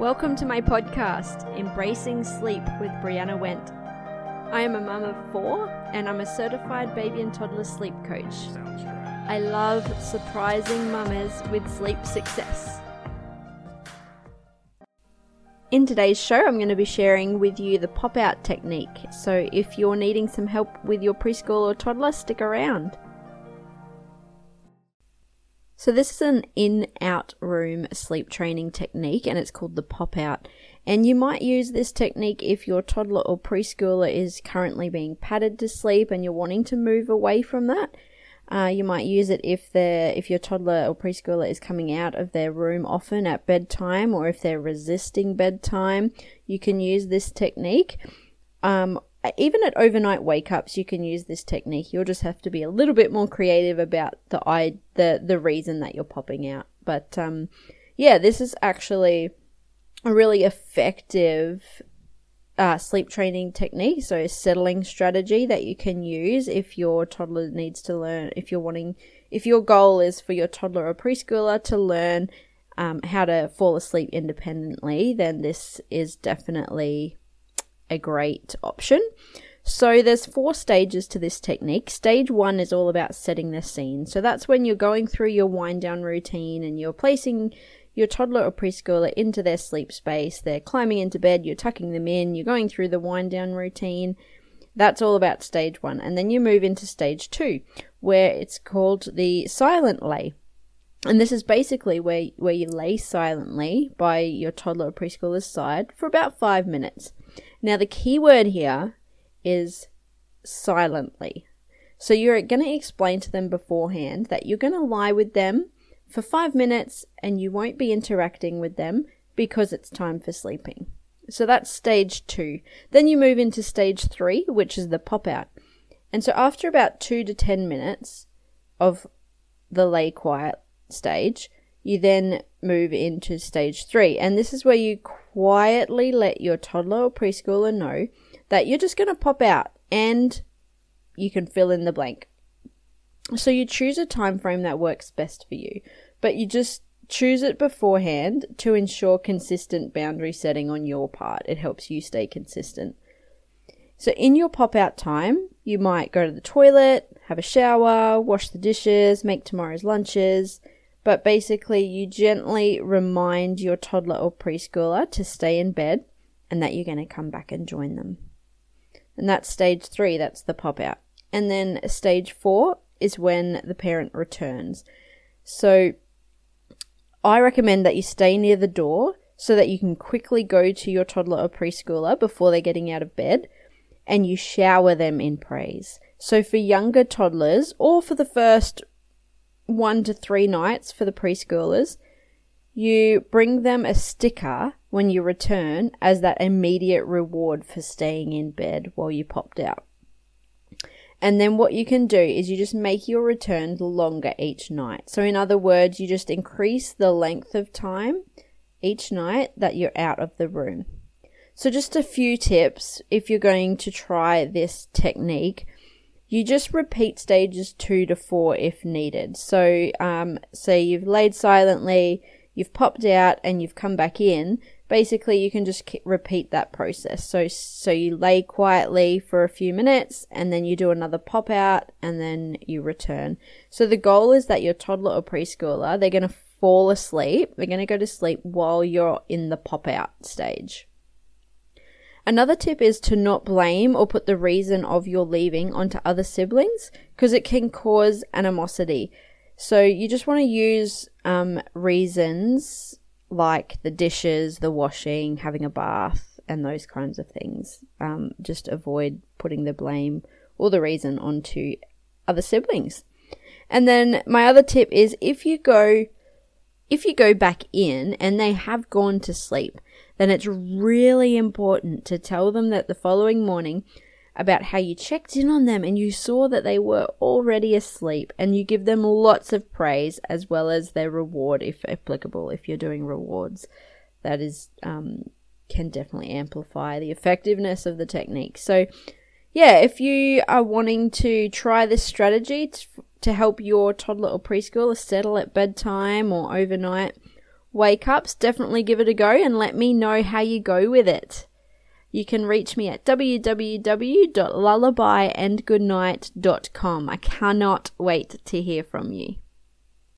Welcome to my podcast, Embracing Sleep with Brianna Wendt. I am a mum of four and I'm a certified baby and toddler sleep coach. I love surprising mamas with sleep success. In today's show, I'm going to be sharing with you the pop out technique. So, if you're needing some help with your preschool or toddler, stick around. So, this is an in out room sleep training technique and it's called the pop out. And you might use this technique if your toddler or preschooler is currently being patted to sleep and you're wanting to move away from that. Uh, you might use it if they if your toddler or preschooler is coming out of their room often at bedtime, or if they're resisting bedtime. You can use this technique. Um, even at overnight wake ups, you can use this technique. You'll just have to be a little bit more creative about the I the the reason that you're popping out. But um, yeah, this is actually a really effective uh, sleep training technique, so settling strategy that you can use if your toddler needs to learn, if you're wanting, if your goal is for your toddler or preschooler to learn um, how to fall asleep independently, then this is definitely a great option. So there's four stages to this technique. Stage one is all about setting the scene. So that's when you're going through your wind down routine and you're placing your toddler or preschooler into their sleep space. They're climbing into bed, you're tucking them in, you're going through the wind down routine. That's all about stage one. And then you move into stage two, where it's called the silent lay. And this is basically where, where you lay silently by your toddler or preschooler's side for about five minutes. Now, the key word here is silently. So you're going to explain to them beforehand that you're going to lie with them for five minutes and you won't be interacting with them because it's time for sleeping. So that's stage two. Then you move into stage three, which is the pop out. And so after about two to ten minutes of the lay quiet stage, you then move into stage three. And this is where you quietly let your toddler or preschooler know that you're just going to pop out and you can fill in the blank. So you choose a time frame that works best for you, but you just choose it beforehand to ensure consistent boundary setting on your part. It helps you stay consistent. So in your pop out time, you might go to the toilet, have a shower, wash the dishes, make tomorrow's lunches, but basically you gently remind your toddler or preschooler to stay in bed and that you're going to come back and join them. And that's stage three, that's the pop out. And then stage four is when the parent returns. So I recommend that you stay near the door so that you can quickly go to your toddler or preschooler before they're getting out of bed and you shower them in praise. So for younger toddlers or for the first one to three nights for the preschoolers, you bring them a sticker when you return as that immediate reward for staying in bed while you popped out. And then what you can do is you just make your return longer each night. So in other words, you just increase the length of time each night that you're out of the room. So just a few tips if you're going to try this technique. You just repeat stages two to four if needed. So, um, say you've laid silently, you've popped out and you've come back in basically you can just repeat that process. So, so you lay quietly for a few minutes and then you do another pop out and then you return. So the goal is that your toddler or preschooler, they're going to fall asleep. They're going to go to sleep while you're in the pop out stage. Another tip is to not blame or put the reason of your leaving onto other siblings because it can cause animosity. So you just want to use um, reasons like the dishes, the washing, having a bath, and those kinds of things. Um, just avoid putting the blame or the reason onto other siblings. And then my other tip is if you go if you go back in and they have gone to sleep, then it's really important to tell them that the following morning about how you checked in on them and you saw that they were already asleep and you give them lots of praise as well as their reward if applicable if you're doing rewards. That is um, can definitely amplify the effectiveness of the technique. So yeah if you are wanting to try this strategy to, to help your toddler or preschooler settle at bedtime or overnight wake ups, definitely give it a go and let me know how you go with it. You can reach me at www.lullabyandgoodnight.com. I cannot wait to hear from you.